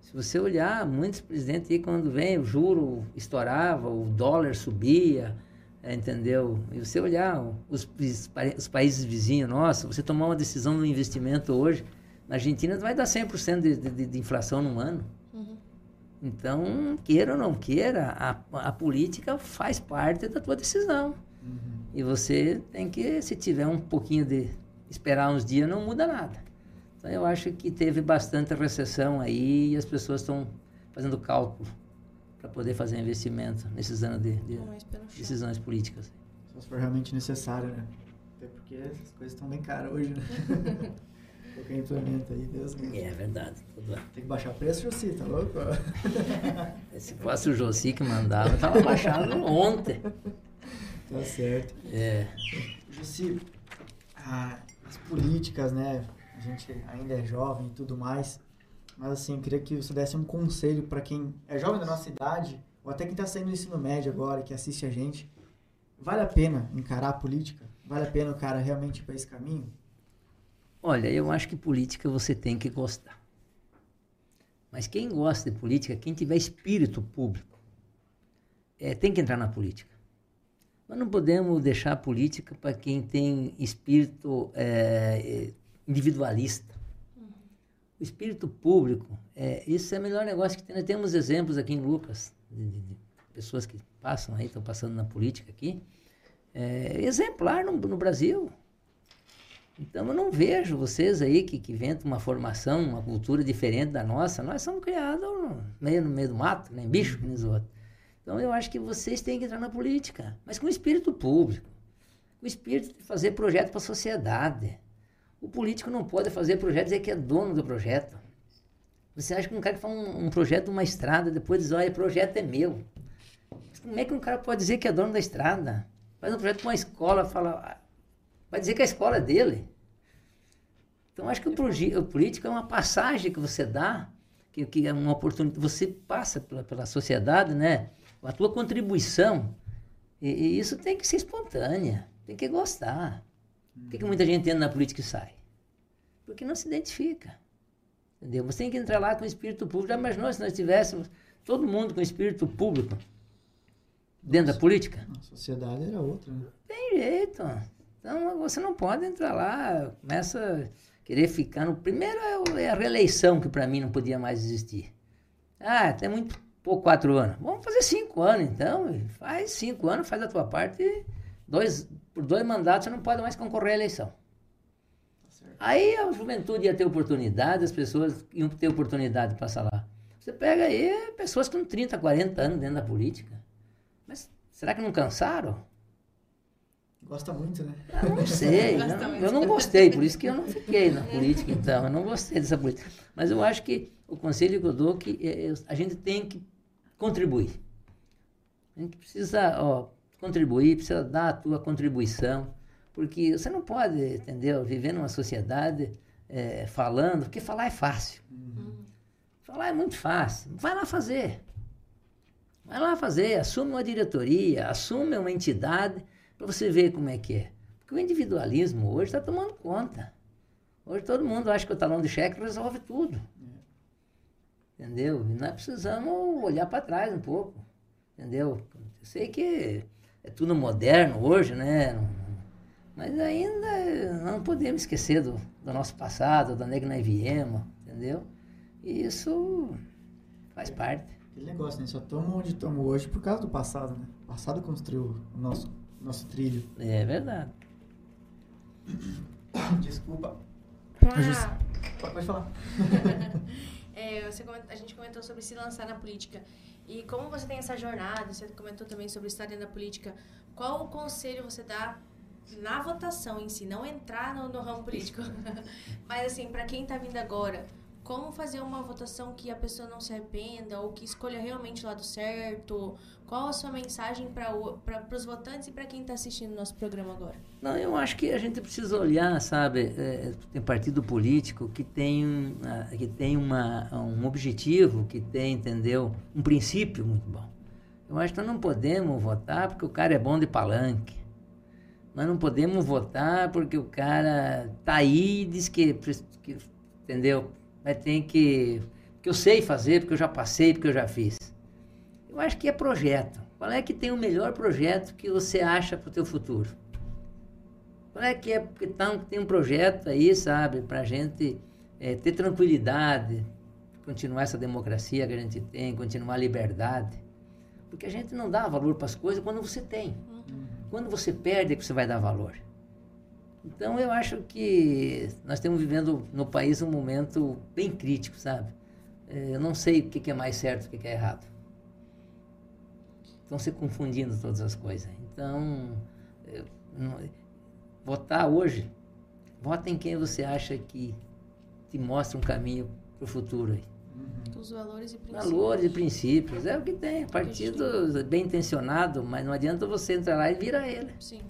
Se você olhar, muitos presidentes aí, quando vem, o juro estourava, o dólar subia, é, entendeu? E você olhar os, os, países vizinhos, nossa, você tomar uma decisão no investimento hoje, na Argentina vai dar 100% de, de, de inflação num ano. Então, queira ou não queira, a, a política faz parte da tua decisão. Uhum. E você tem que, se tiver um pouquinho de esperar uns dias, não muda nada. Então, eu acho que teve bastante recessão aí e as pessoas estão fazendo cálculo para poder fazer investimento nesses anos de, de decisões políticas. Só se for realmente necessário, né? Até porque as coisas estão bem caras hoje, né? (laughs) Qualquer implemento aí, Deus me É verdade. Tudo Tem que baixar preço, Jossi, tá louco? (laughs) Se fosse o Jossi que mandava, tava baixado ontem. Tá certo. É. Jossi, as políticas, né? A gente ainda é jovem e tudo mais. Mas assim, eu queria que você desse um conselho para quem é jovem da nossa idade, ou até quem está saindo do ensino médio agora, que assiste a gente. Vale a pena encarar a política? Vale a pena o cara realmente ir para esse caminho? Olha, eu acho que política você tem que gostar. Mas quem gosta de política, quem tiver espírito público, é, tem que entrar na política. Nós não podemos deixar a política para quem tem espírito é, individualista o espírito público, é, isso é o melhor negócio que tem. Nós temos exemplos aqui em Lucas, de, de, de pessoas que passam aí, estão passando na política aqui, é, exemplar no, no, Brasil. Então eu não vejo vocês aí que, que vêm uma formação, uma cultura diferente da nossa. Nós somos criados meio, no meio do mato, nem bicho, nem os outros. Então eu acho que vocês têm que entrar na política, mas com espírito público, com espírito de fazer projeto para a sociedade. O político não pode fazer projeto e dizer que é dono do projeto. Você acha que um cara que faz um, um projeto uma estrada, depois diz, olha, o projeto é meu. Como é que um cara pode dizer que é dono da estrada? Faz um projeto para uma escola, fala, vai dizer que a escola é dele. Então, acho que o, o político é uma passagem que você dá, que, que é uma oportunidade, você passa pela, pela sociedade, né? A tua contribuição. E, e isso tem que ser espontânea, tem que gostar. Por que, que muita gente entra na política e sai? Porque não se identifica. Entendeu? Você tem que entrar lá com o espírito público. Já imaginou se nós tivéssemos todo mundo com espírito público dentro Nossa, da política? A sociedade era outra, né? Tem jeito. Então você não pode entrar lá, começa a querer ficar no. Primeiro é, é a reeleição, que para mim não podia mais existir. Ah, tem muito pouco quatro anos. Vamos fazer cinco anos então. Faz cinco anos, faz a tua parte e dois, por dois mandatos você não pode mais concorrer à eleição. Tá aí a juventude ia ter oportunidade, as pessoas iam ter oportunidade de passar lá. Você pega aí pessoas com 30, 40 anos dentro da política. Mas será que não cansaram? Gosta muito, né? Eu não sei. (laughs) não, eu não gostei, por isso que eu não fiquei na política, então. Eu não gostei dessa política. Mas eu acho que o conselho que eu dou é que é, a gente tem que contribuir. A gente precisa, ó, contribuir, precisa dar a tua contribuição, porque você não pode, entendeu, viver numa sociedade é, falando, porque falar é fácil. Uhum. Falar é muito fácil. Vai lá fazer. Vai lá fazer, assume uma diretoria, assume uma entidade para você ver como é que é. Porque o individualismo hoje está tomando conta. Hoje todo mundo acha que o talão de cheque resolve tudo. entendeu? E nós precisamos olhar para trás um pouco, entendeu? Eu sei que é tudo moderno hoje, né? Mas ainda não podemos esquecer do, do nosso passado, da onde que nós viemos, entendeu? E isso faz parte. Aquele negócio, né? Só estamos onde estamos hoje por causa do passado, né? O passado construiu o nosso, nosso trilho. É verdade. (coughs) Desculpa. Pra... Pode falar. (laughs) É, a gente comentou sobre se lançar na política. E como você tem essa jornada, você comentou também sobre estar dentro da política, qual o conselho você dá na votação em si? Não entrar no, no ramo político. (laughs) Mas assim, para quem tá vindo agora, como fazer uma votação que a pessoa não se arrependa ou que escolha realmente o lado certo? Qual a sua mensagem para os votantes e para quem está assistindo nosso programa agora? Não, eu acho que a gente precisa olhar, sabe, é, tem partido político que tem, ah, que tem uma, um objetivo, que tem, entendeu, um princípio muito bom. Eu acho que nós não podemos votar porque o cara é bom de palanque. Nós não podemos votar porque o cara tá aí e diz que, que entendeu, mas tem que, que eu sei fazer, porque eu já passei, porque eu já fiz. Eu acho que é projeto. Qual é que tem o melhor projeto que você acha para o teu futuro? Qual é que é porque tá, tem um projeto aí, sabe, para a gente é, ter tranquilidade, continuar essa democracia que a gente tem, continuar a liberdade. Porque a gente não dá valor para as coisas quando você tem. Quando você perde é que você vai dar valor. Então eu acho que nós estamos vivendo no país um momento bem crítico, sabe? É, Eu não sei o que é mais certo e o que é errado. Estão se confundindo todas as coisas. Então, eu não- votar hoje, vota em quem você acha que te mostra um caminho para o futuro aí. Os valores e princípios. Valores e princípios, é o que tem. Partido bem intencionado, mas não adianta você entrar lá e virar ele. Sim.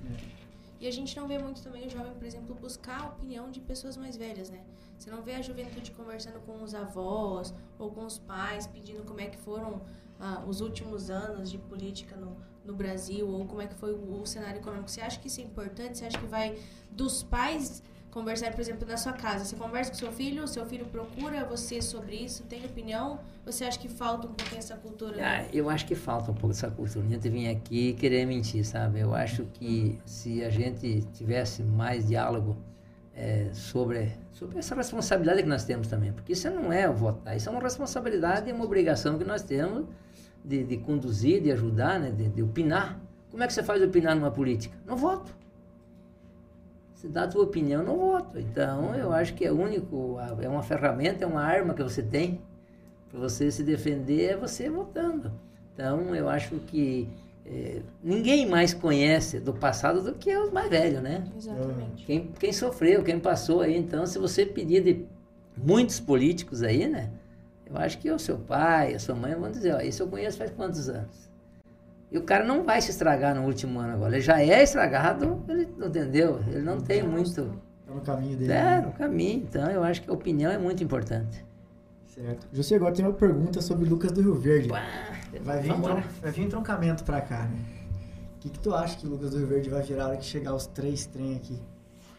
E a gente não vê muito também o jovem, por exemplo, buscar a opinião de pessoas mais velhas, né? Você não vê a juventude conversando com os avós ou com os pais, pedindo como é que foram ah, os últimos anos de política no, no Brasil ou como é que foi o, o cenário econômico. Você acha que isso é importante? Você acha que vai dos pais conversar, por exemplo, na sua casa? Você conversa com seu filho, seu filho procura você sobre isso, tem opinião? Você acha que falta um pouquinho essa cultura? Ah, eu acho que falta um pouco dessa cultura. Gente vir aqui querer mentir, sabe? Eu acho que se a gente tivesse mais diálogo eh, sobre, sobre essa responsabilidade que nós temos também, porque isso não é votar, isso é uma responsabilidade e uma obrigação que nós temos de, de conduzir, de ajudar, né? de, de opinar. Como é que você faz opinar numa política? No voto. Você dá a tua opinião no voto. Então, eu acho que é único, é uma ferramenta, é uma arma que você tem para você se defender é você votando. Então, eu acho que eh, ninguém mais conhece do passado do que os mais velhos, né? Exatamente. Quem, quem sofreu, quem passou aí. Então, se você pedir de muitos políticos aí, né? Eu acho que o seu pai, a sua mãe vão dizer, ó, esse eu conheço faz quantos anos? E o cara não vai se estragar no último ano agora. Ele já é estragado, ele entendeu? Ele não tem muito... Tá no caminho dele. É, né? no caminho. Então, eu acho que a opinião é muito importante. Certo. José, agora tem uma pergunta sobre Lucas do Rio Verde. Vai vir, tron- vai vir um troncamento pra cá, né? O que, que tu acha que Lucas do Rio Verde vai virar a hora que chegar os três trem aqui?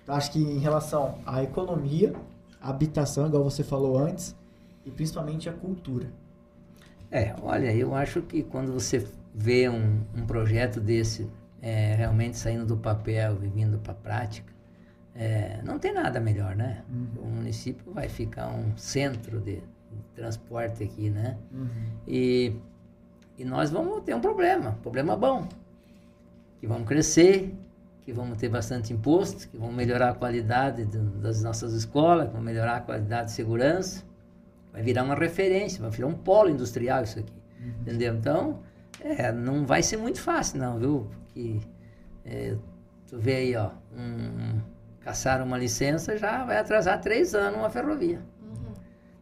Tu acha que em relação à economia, à habitação, igual você falou antes, e principalmente à cultura? É, olha, eu acho que quando você vê um, um projeto desse é, realmente saindo do papel e vindo para a prática, é, não tem nada melhor, né? O município vai ficar um centro de, de transporte aqui, né? E, e nós vamos ter um problema, problema bom, que vamos crescer, que vamos ter bastante imposto, que vamos melhorar a qualidade do- das nossas escolas, que vamos melhorar a qualidade de segurança, vai virar uma referência, vai virar um polo industrial isso aqui, entendeu? Então, é, não vai ser muito fácil não, viu? Porque é, tu vê aí, ó, um, caçar uma licença já vai atrasar três anos uma ferrovia.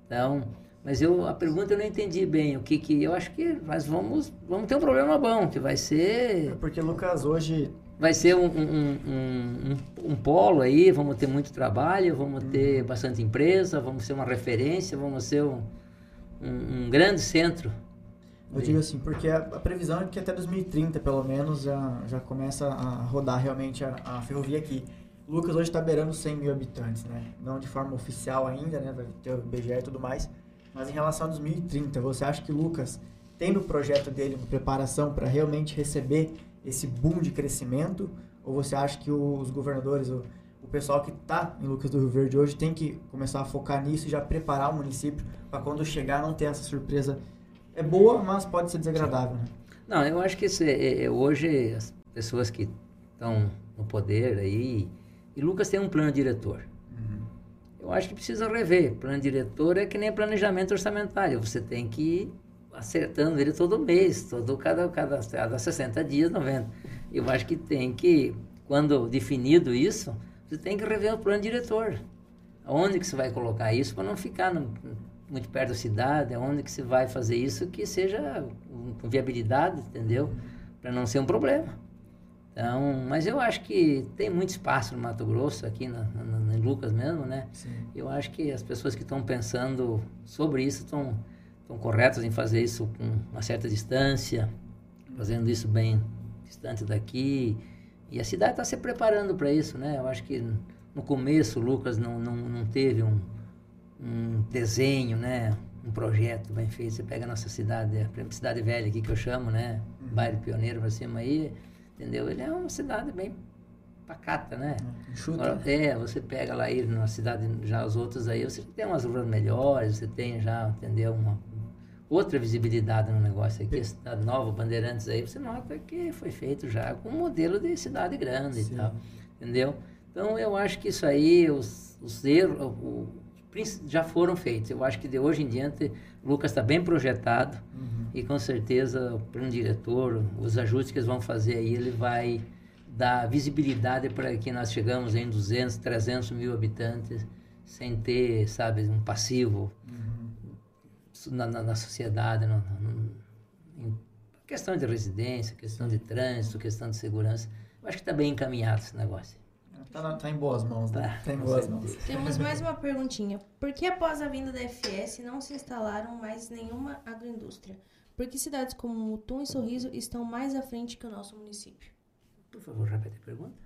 Então, mas eu a pergunta eu não entendi bem o que que eu acho que nós vamos vamos ter um problema bom que vai ser Porque Lucas hoje vai ser um, um, um, um, um polo aí, vamos ter muito trabalho, vamos ter bastante empresa, vamos ser uma referência, vamos ser um, um, um grande centro. Eu digo assim, porque a, a previsão é que até 2030, pelo menos, já, já começa a rodar realmente a, a ferrovia aqui. Lucas hoje está beirando 100 mil habitantes, né? Não de forma oficial ainda, né? Vai ter o IBGE e tudo mais. Mas em relação a 2030, você acha que Lucas tem no projeto dele uma preparação para realmente receber esse boom de crescimento? Ou você acha que os governadores, o, o pessoal que está em Lucas do Rio Verde hoje tem que começar a focar nisso e já preparar o município para quando chegar não ter essa surpresa? É boa, mas pode ser desagradável, né? Não, eu acho que esse, é, é, hoje as pessoas que estão no poder aí, e Lucas tem um plano diretor. Uhum. Eu acho que precisa rever. Plano diretor é que nem planejamento orçamentário. Você tem que ir acertando ele todo mês, todo cada, cada, cada 60 dias, 90. Eu acho que tem que, quando definido isso, você tem que rever o plano diretor. Onde que você vai colocar isso para não ficar no, muito perto da cidade? Onde que você vai fazer isso que seja com viabilidade, entendeu? Para não ser um problema. Então, mas eu acho que tem muito espaço no Mato Grosso, aqui na, na, em Lucas mesmo, né? Sim. Eu acho que as pessoas que estão pensando sobre isso estão estão corretas em fazer isso com uma certa distância, fazendo isso bem distante daqui. E a cidade está se preparando para isso, né? Eu acho que no começo Lucas não, não, não teve um, um desenho, né? Um projeto bem feito. Você pega a nossa cidade, a cidade velha aqui que eu chamo, né? Uhum. Bairro Pioneiro para cima aí, entendeu? Ele é uma cidade bem pacata, né? Agora, é, você pega lá aí na cidade, já as outras aí, você tem umas ruas melhores, você tem já, entendeu? Uma, outra visibilidade no negócio aqui, a cidade nova, Bandeirantes aí, você nota que foi feito já com um modelo de cidade grande Sim. e tal, entendeu? Então eu acho que isso aí, os, os erros, o, já foram feitos. Eu acho que de hoje em diante o Lucas está bem projetado uhum. e com certeza o plano diretor, os ajustes que eles vão fazer aí, ele vai dar visibilidade para que nós chegamos em 200, 300 mil habitantes sem ter, sabe, um passivo. Uhum na, na, na sociedade, no, no, em questão de residência, questão de trânsito, questão de segurança. Eu acho que está bem encaminhado esse negócio. Está tá em boas mãos, né? Tá, tá em boas mãos. Temos mais uma perguntinha. Por que após a vinda da FS não se instalaram mais nenhuma agroindústria? Por que cidades como Mutum e Sorriso estão mais à frente que o nosso município? Por favor, repete a pergunta.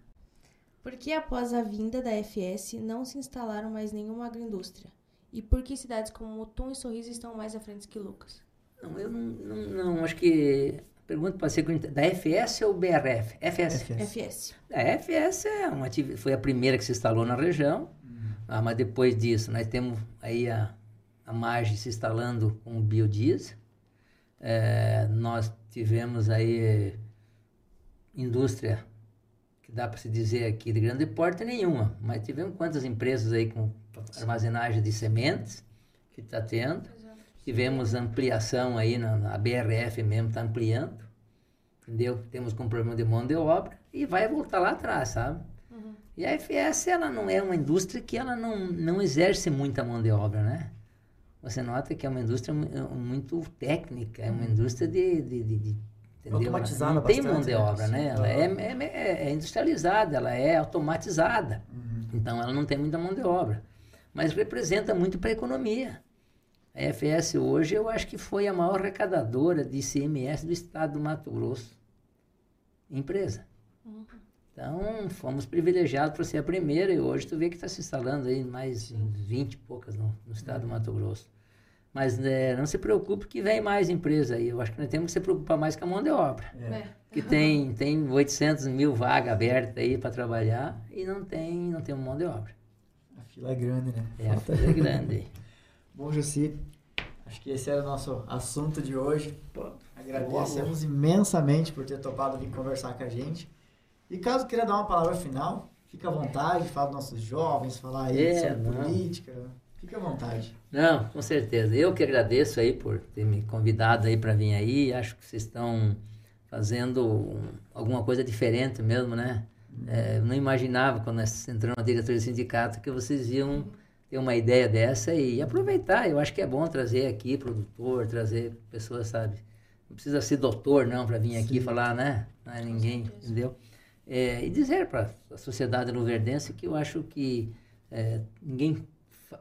Por que após a vinda da FS não se instalaram mais nenhuma agroindústria? E por que cidades como Mutum e Sorriso estão mais à frente que Lucas? Não, eu não, não, não acho que pergunta pode ser da FS ou BRF? FS. FS. A FS é uma, foi a primeira que se instalou na região, uhum. ah, mas depois disso nós temos aí a, a margem se instalando com o biodiesel. É, nós tivemos aí indústria que dá para se dizer aqui de grande porte nenhuma, mas tivemos quantas empresas aí com armazenagem de sementes que está tendo. Tivemos ampliação aí na, na BRF mesmo, está ampliando. Entendeu? Temos com problema de mão de obra e vai voltar lá atrás, sabe? Uhum. E a FS, ela não é uma indústria que ela não, não exerce muita mão de obra, né? Você nota que é uma indústria muito técnica, é uma uhum. indústria de, de, de, de entendeu? Automatizada não tem mão de né? obra, né? Ela é, é, é, industrializada, ela é automatizada. Uhum. Então, ela não tem muita mão de obra mas representa muito para a economia. A FS hoje eu acho que foi a maior arrecadadora de ICMS do estado do Mato Grosso. Empresa. Uhum. Então, fomos privilegiados por ser a primeira e hoje tu vê que está se instalando aí mais 20 e poucas no, no estado do Mato Grosso. Mas é, não se preocupe que vem mais empresa aí. Eu acho que nós temos que se preocupar mais com a mão de obra. É. Que tem, tem 800 mil vagas abertas aí para trabalhar e não tem, não tem mão de obra fila é grande, né? É, Falta... a fila é grande. Bom, Jussi, acho que esse era o nosso assunto de hoje. Agradecemos imensamente por ter topado vir conversar com a gente. E caso queira dar uma palavra final, fica à vontade, fala dos nossos jovens, falar aí é, sobre não. política. Fique à vontade. Não, com certeza. Eu que agradeço aí por ter me convidado aí para vir aí. Acho que vocês estão fazendo alguma coisa diferente mesmo, né? É, não imaginava, quando nós entramos na diretoria do sindicato, que vocês iam ter uma ideia dessa e aproveitar. Eu acho que é bom trazer aqui produtor, trazer pessoas, sabe? Não precisa ser doutor, não, para vir aqui Sim. falar, né? Não é ninguém, entendeu? É, e dizer para a sociedade luverdense que eu acho que é, ninguém,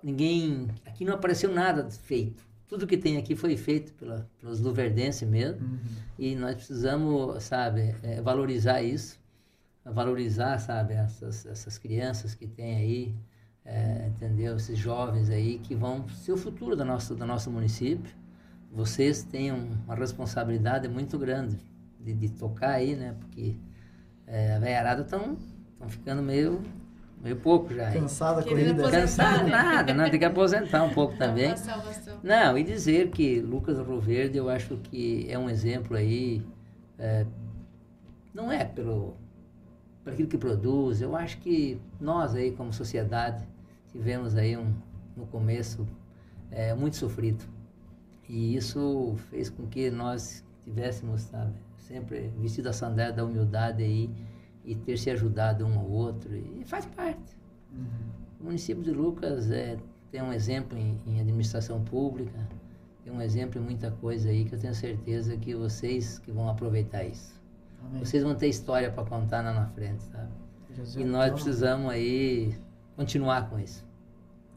ninguém. Aqui não apareceu nada feito. Tudo que tem aqui foi feito pela, pelos luverdenses mesmo. Uhum. E nós precisamos, sabe, é, valorizar isso valorizar, sabe, essas, essas crianças que tem aí, é, entendeu? Esses jovens aí que vão ser o futuro do nosso, do nosso município. Vocês têm uma responsabilidade muito grande de, de tocar aí, né? Porque é, a velharada estão ficando meio, meio pouco já. Cansada a corrida. Cansado né? nada, não, tem que aposentar um pouco também. Não, e dizer que Lucas Rio Verde eu acho que é um exemplo aí, é, não é pelo, por aquilo que produz, eu acho que nós aí como sociedade tivemos aí um, no começo é, muito sofrido. E isso fez com que nós tivéssemos, sabe, sempre vestido a sandália da humildade aí e ter se ajudado um ao outro, e faz parte. Uhum. O município de Lucas é, tem um exemplo em, em administração pública, tem um exemplo em muita coisa aí que eu tenho certeza que vocês que vão aproveitar isso. Amém. Vocês vão ter história para contar lá na frente, sabe? Jesus, E nós então, precisamos aí continuar com isso,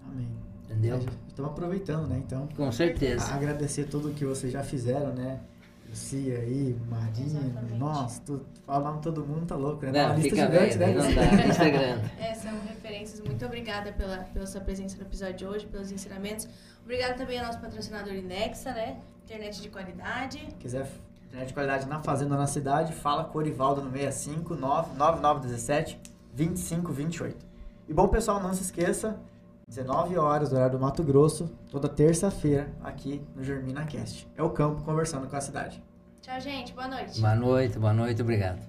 Amém. entendeu? É, Estamos aproveitando, né? Então, Com certeza. agradecer tudo que vocês já fizeram, né? Lucia aí, Marina, Exatamente. nossa, tu, falar o nome de todo mundo tá louco, né? Não, Uma lista fica gigante, velho, né? não dá, lista é grande. (laughs) É, são referências. Muito obrigada pela, pela sua presença no episódio de hoje, pelos ensinamentos. Obrigada também ao nosso patrocinador Inexa, né? Internet de qualidade. quiser internet de qualidade na fazenda ou na cidade, fala com o Orivaldo no 65 99917 2528. E bom, pessoal, não se esqueça, 19 horas, horário do Mato Grosso, toda terça-feira, aqui no Germina Cast. É o campo conversando com a cidade. Tchau, gente. Boa noite. Boa noite, boa noite, obrigado.